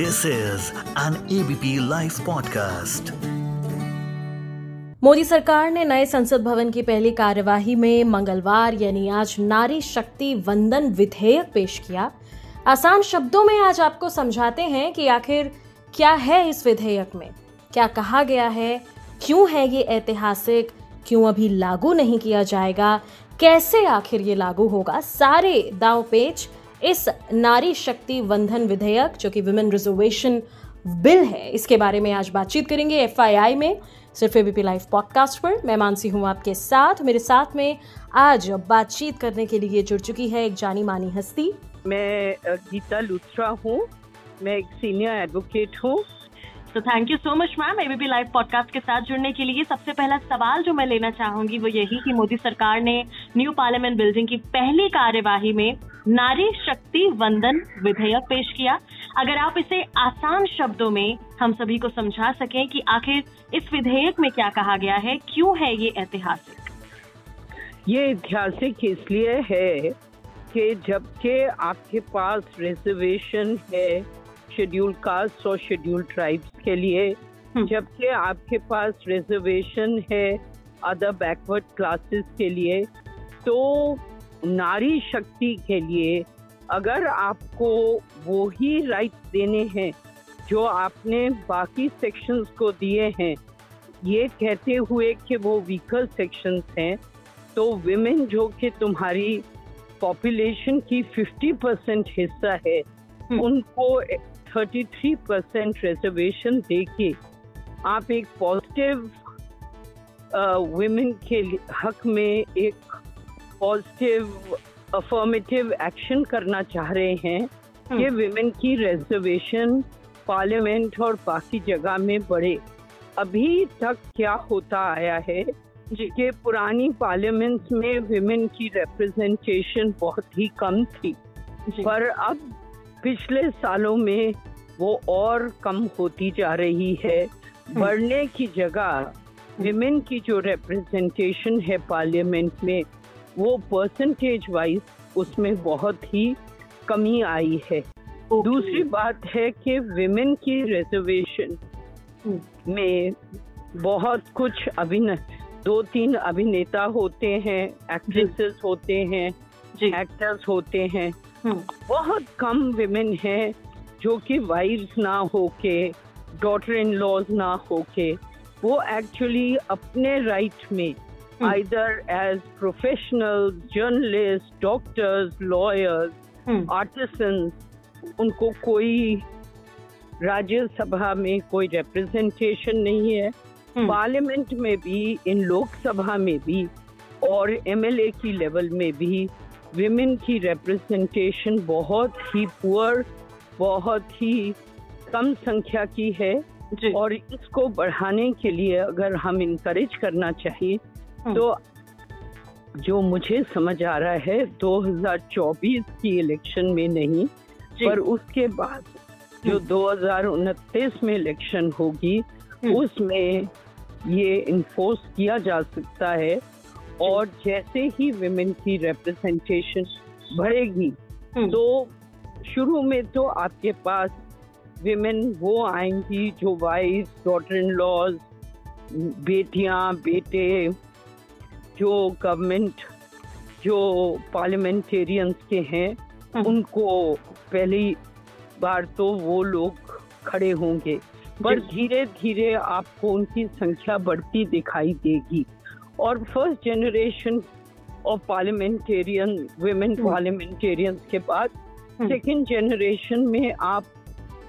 This is an ABP live podcast Modi सरकार ने नए संसद भवन की पहली कार्यवाही में मंगलवार, यानी आज नारी शक्ति वंदन विधेयक पेश किया। आसान शब्दों में आज आपको समझाते हैं कि आखिर क्या है इस विधेयक में। क्या कहा गया है? क्यों है ये ऐतिहासिक? क्यों अभी लागू नहीं किया जाएगा? कैसे आखिर ये लागू होगा? सारे दाव पेच इस नारी शक्ति वंधन विधेयक, जो कि वुमेन रिजर्वेशन बिल है, इसके बारे में आज बातचीत करेंगे एफआईआई में। सिर्फ़ एबीपी लाइव पॉडकास्ट पर। मैं मानसी हूँ आपके साथ। मेरे साथ में आज बातचीत करने के लिए जुड़ चुकी है एक जानी मानी हस्ती। मैं गीता लुथरा हूँ। मैं एक सीनियर एडवोकेट हूँ। तो thank you so much ma'am ABP live podcast के साथ जुड़ने के लिए। सबसे पहला सवाल जो मैं लेना चाहूँगी, वो यही कि मोदी सरकार ने न्यू पार्लियामेंट बिल्डिंग की पहली कार्यवाही में नारी शक्ति वंदन विधेयक पेश किया अगर आप इसे आसान शब्दों में हम सभी को समझा सकें कि आखिर इस विधेयक में क्या कहा गया है क्यों है ये ऐतिहासिक ये ऐतिहासिक इसलिए है कि जबकि आपके पास रिजर्वेशन है शेड्यूल कास्ट और शेड्यूल ट्राइब्स के लिए हम्म। जबकि आपके पास रिजर्वेशन है अदर बैकवर्ड क्लासेस के लिए तो नारी शक्ति के लिए अगर आपको वो ही राइट्स देने हैं जो आपने बाकी सेक्शंस को दिए हैं ये कहते हुए कि वो वीकर सेक्शंस हैं तो विमेन जो कि तुम्हारी पॉपुलेशन की 50 परसेंट हिस्सा है हम्म। उनको 33 परसेंट रिजर्वेशन दे के आप एक पॉजिटिव वुमेन के हक में एक पॉजिटिव अफर्मेटिव एक्शन करना चाह रहे हैं। कि हम्म। विमेन की रिजर्वेशन पार्लियामेंट और बाकी जगह में बढ़े। अभी तक क्या होता आया है कि पुरानी पार्लियामेंट्स में विमेन की रिप्रेजेंटेशन बहुत ही कम थी। पर अब पिछले सालों में वो और कम होती जा रही है। हम्म। बढ़ने की जगह विमेन की जो रिप्रेजेंटेशन है पार्लियामेंट में वो परसेंटेज वाइज उसमें बहुत ही कमी आई है okay. दूसरी बात है कि विमेन की रिजर्वेशन हम्म। में बहुत कुछ अभिनय दो तीन अभिनेता होते हैं एक्ट्रेसेस होते हैं एक्टर्स होते हैं हम्म। बहुत कम विमेन हैं जो कि वाइफ ना होके डॉटर इन लॉज ना होके वो एक्चुअली अपने राइट में either as professional journalist doctors lawyers artisan उनको कोई राज्यसभा में कोई रिप्रेजेंटेशन नहीं है। पार्लियामेंट में भी इन लोकसभा में भी और एमएलए की लेवल में भी विमेन की रिप्रेजेंटेशन बहुत ही पुअर बहुत ही कम संख्या की है और इसको बढ़ाने के लिए अगर हम इनकरेज करना चाहिए। तो जो मुझे समझ आ रहा है 2024 की इलेक्शन में नहीं पर उसके बाद जो हम्म। 2029 में इलेक्शन होगी हम्म। उसमें ये इन्फोर्स किया जा सकता है और जैसे ही विमेन की रिप्रेजेंटेशन बढ़ेगी हम्म। तो शुरू में तो आपके पास विमेन वो आएँगी जो वाइफ डॉटर इन लॉज बेटियाँ बेटे जो गवर्नमेंट जो पार्लियामेंटेरियंस के हैं हम्म। उनको पहली बार तो वो लोग खड़े होंगे। पर धीरे धीरे आपको उनकी संख्या बढ़ती दिखाई देगी। और first generation of parliamentarian women parliamentarians के बाद सेकेंड हम्म। जनरेशन में आप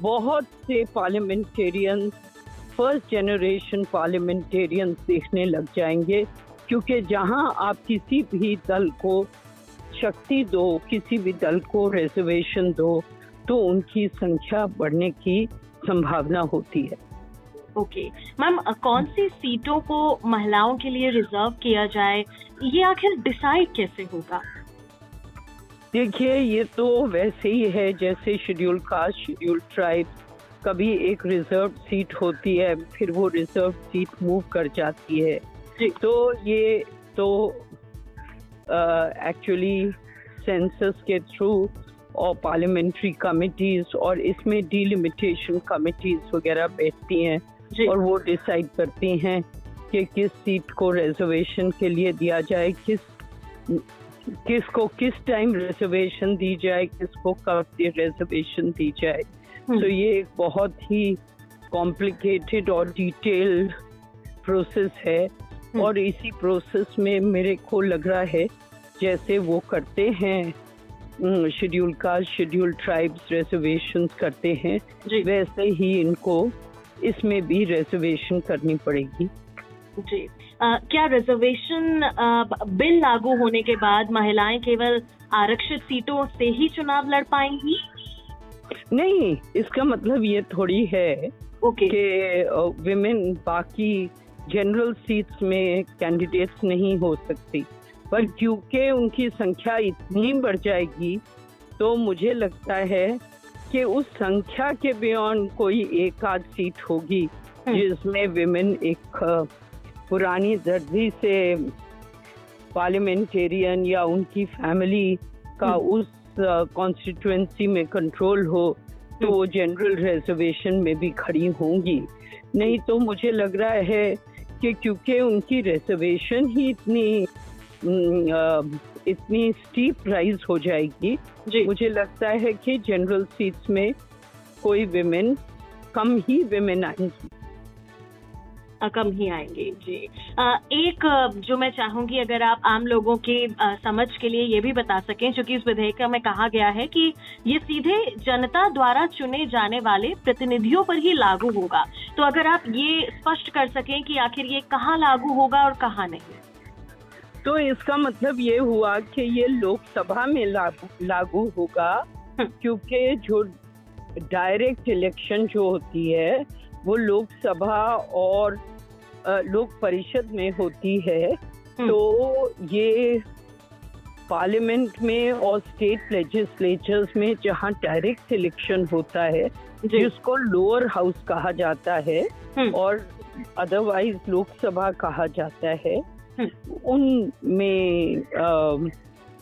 बहुत से पार्लियामेंटेरियंस फ़र्स्ट जनरेशन पार्लियामेंटेरियन देखने लग जाएँगे। क्योंकि जहाँ आप किसी भी दल को शक्ति दो किसी भी दल को रिजर्वेशन दो तो उनकी संख्या बढ़ने की संभावना होती है। Okay okay. मैम कौन सी सीटों को महिलाओं के लिए रिज़र्व किया जाए? ये आखिर डिसाइड कैसे होगा? देखिए ये तो वैसे ही है जैसे शेड्यूल कास्ट शेड्यूल ट्राइब कभी एक रिज़र्व सीट होती है फिर वो रिज़र्व सीट मूव कर जाती है। तो ये तो एक्चुअली सेंसस के थ्रू और पार्लियामेंट्री कमिटीज और इसमें डिलिमिटेशन कमिटीज वगैरह बैठती हैं और वो डिसाइड करती हैं कि किस सीट को रिजर्वेशन के लिए दिया जाए किस किसको किस टाइम रिजर्वेशन दी जाए किसको कब रिजर्वेशन दी जाए हम्म। तो ये एक बहुत ही कॉम्प्लिकेटेड और डिटेल्ड प्रोसेस है। और इसी प्रोसेस में मेरे को लग रहा है जैसे वो करते हैं schedule caste schedule tribes reservation करते हैं वैसे ही इनको इसमें भी रिजर्वेशन करनी पड़ेगी। जी। आ, क्या रिजर्वेशन बिल लागू होने के बाद महिलाएँ केवल आरक्षित सीटों से ही चुनाव लड़ पाएँगी? नहीं इसका मतलब ये थोड़ी है okay. कि विमेन बाकी जनरल सीट्स में कैंडिडेट्स नहीं हो सकती पर क्योंकि उनकी संख्या इतनी बढ़ जाएगी तो मुझे लगता है कि उस संख्या के बियॉन्ड कोई एक आध सीट होगी हम्म। जिसमें विमेन एक पुरानी दर्जी से पार्लियामेंटेरियन या उनकी फैमिली का हम्म। उस कॉन्स्टिट्युएंसी में कंट्रोल हो तो वो जनरल रिजर्वेशन में भी खड़ी होंगी नहीं तो मुझे लग रहा है कि क्योंकि उनकी रिजर्वेशन ही इतनी इतनी स्टीप राइज हो जाएगी। जी। मुझे लगता है कि जनरल सीट्स में कोई विमेन कम ही विमेन आएँगी। कम ही आएँगे। जी। एक जो मैं चाहूँगी अगर आप आम लोगों के समझ के लिए ये भी बता सकें क्योंकि इस विधेयक में कहा गया है कि ये सीधे जनता द्वारा चुने जाने वाले प्रतिनिधियों पर ही लागू होगा। तो अगर आप ये स्पष्ट कर सकें कि आखिर ये कहाँ लागू होगा और कहाँ नहीं। तो इसका मतलब ये हुआ कि ये लोकसभा में लागू लागू होगा हम्म। क्योंकि जो डायरेक्ट इलेक्शन जो होती है वो लोकसभा और लोक परिषद में होती है हम्म। तो ये पार्लियामेंट में और स्टेट लेजिस्लेचर्स में जहाँ डायरेक्ट इलेक्शन होता है जिसको लोअर हाउस कहा जाता है हम्म। और अदरवाइज़ लोकसभा कहा जाता है हम्म। उनमें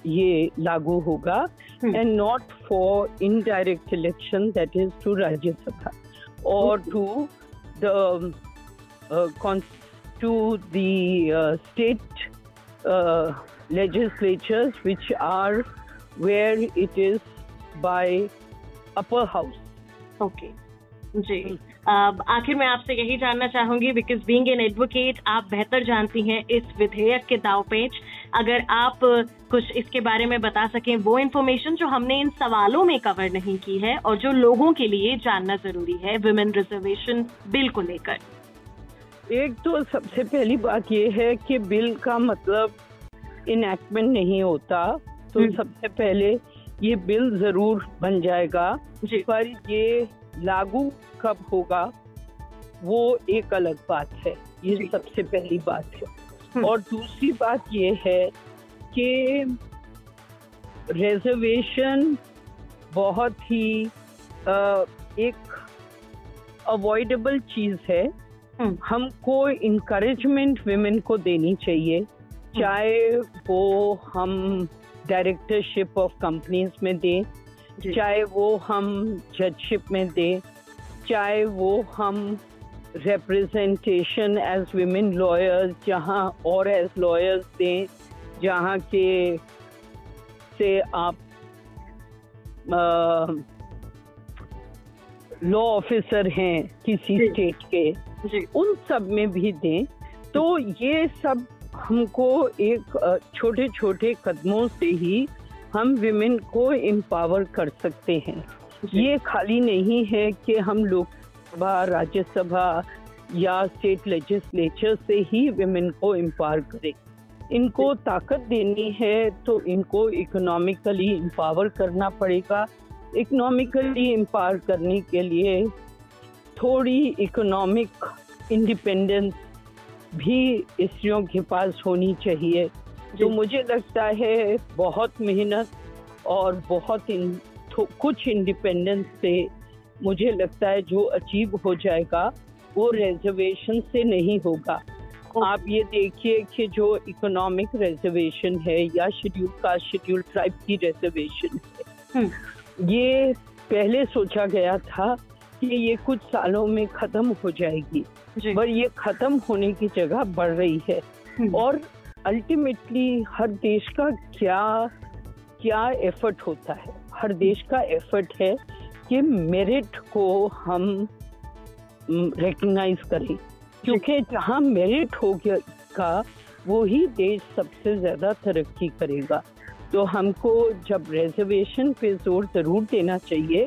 ये लागू होगा and not for indirect election that is to Rajya Sabha और to the to the uh, state uh, legislatures, which are where it is by upper house. Okay. जी आखिर मैं आपसे यही जानना चाहूँगी बिकॉज़ बींग एन एडवोकेट आप बेहतर जानती हैं इस विधेयक के दाव पेच अगर आप कुछ इसके बारे में बता सकें वो इन्फॉर्मेशन जो हमने इन सवालों में कवर नहीं की है और जो लोगों के लिए जानना ज़रूरी है वुमेन रिजर्वेशन बिल को लेकर एक तो सबसे पहली बात ये है कि बिल का मतलब इनएक्टमेंट नहीं होता तो हम्म। सबसे पहले ये बिल ज़रूर बन जाएगा पर ये लागू कब होगा वो एक अलग बात है ये सबसे पहली बात है हम्म। और दूसरी बात ये है कि रिजर्वेशन बहुत ही आ, एक अवॉइडेबल चीज़ है। हमको इनकरेजमेंट विमेन को देनी चाहिए हम्म। चाहे वो हम डायरेक्टरशिप ऑफ़ कंपनीज़ में दें चाहे वो हम जजशिप में दें चाहे वो हम रिप्रेजेंटेशन एज विमेन लॉयर्स जहाँ और एज लॉयर्स दें जहाँ के से आप लॉ ऑफिसर हैं किसी स्टेट के। उन सब में भी दें तो ये सब हमको एक छोटे छोटे कदमों से ही हम विमेन को एम्पावर कर सकते हैं। ये खाली नहीं है कि हम लोकसभा राज्यसभा या स्टेट लेजिस्लेचर से ही विमेन को एम्पावर करें। इनको ताकत देनी है तो इनको इकोनॉमिकली एम्पावर करना पड़ेगा। इकोनॉमिकली एम्पावर करने के लिए थोड़ी इकोनॉमिक इंडिपेंडेंस भी स्त्रियों के पास होनी चाहिए। तो मुझे लगता है बहुत मेहनत और बहुत इन, कुछ इंडिपेंडेंस से मुझे लगता है जो अचीव हो जाएगा वो रिजर्वेशन से नहीं होगा। आप ये देखिए कि जो इकोनॉमिक रिजर्वेशन है या शेड्यूल कास्ट शेड्यूल ट्राइब की रिजर्वेशन है हम्म। ये पहले सोचा गया था कि ये कुछ सालों में खत्म हो जाएगी पर ये खत्म होने की जगह बढ़ रही है। हम्म। और अल्टीमेटली हर देश का क्या क्या एफर्ट होता है? हर देश का एफर्ट है कि मेरिट को हम रिकग्नाइज करें। क्योंकि जहाँ मेरिट हो गया का वो ही देश सबसे ज़्यादा तरक्की करेगा। तो हमको जब रिजर्वेशन पे ज़ोर ज़रूर देना चाहिए,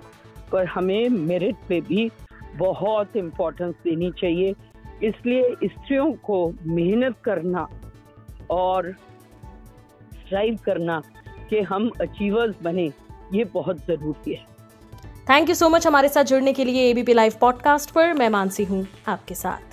पर हमें मेरिट पे भी बहुत इम्पोर्टेंस देनी चाहिए। इसलिए स्त्रियों को मेहनत करना और स्ट्राइव करना कि हम अचीवर्स बने, ये बहुत ज़रूरी है। थैंक यू सो मच हमारे साथ जुड़ने के लिए एबीपी लाइव पॉडकास्ट पर। मैं मानसी हूँ आपके साथ।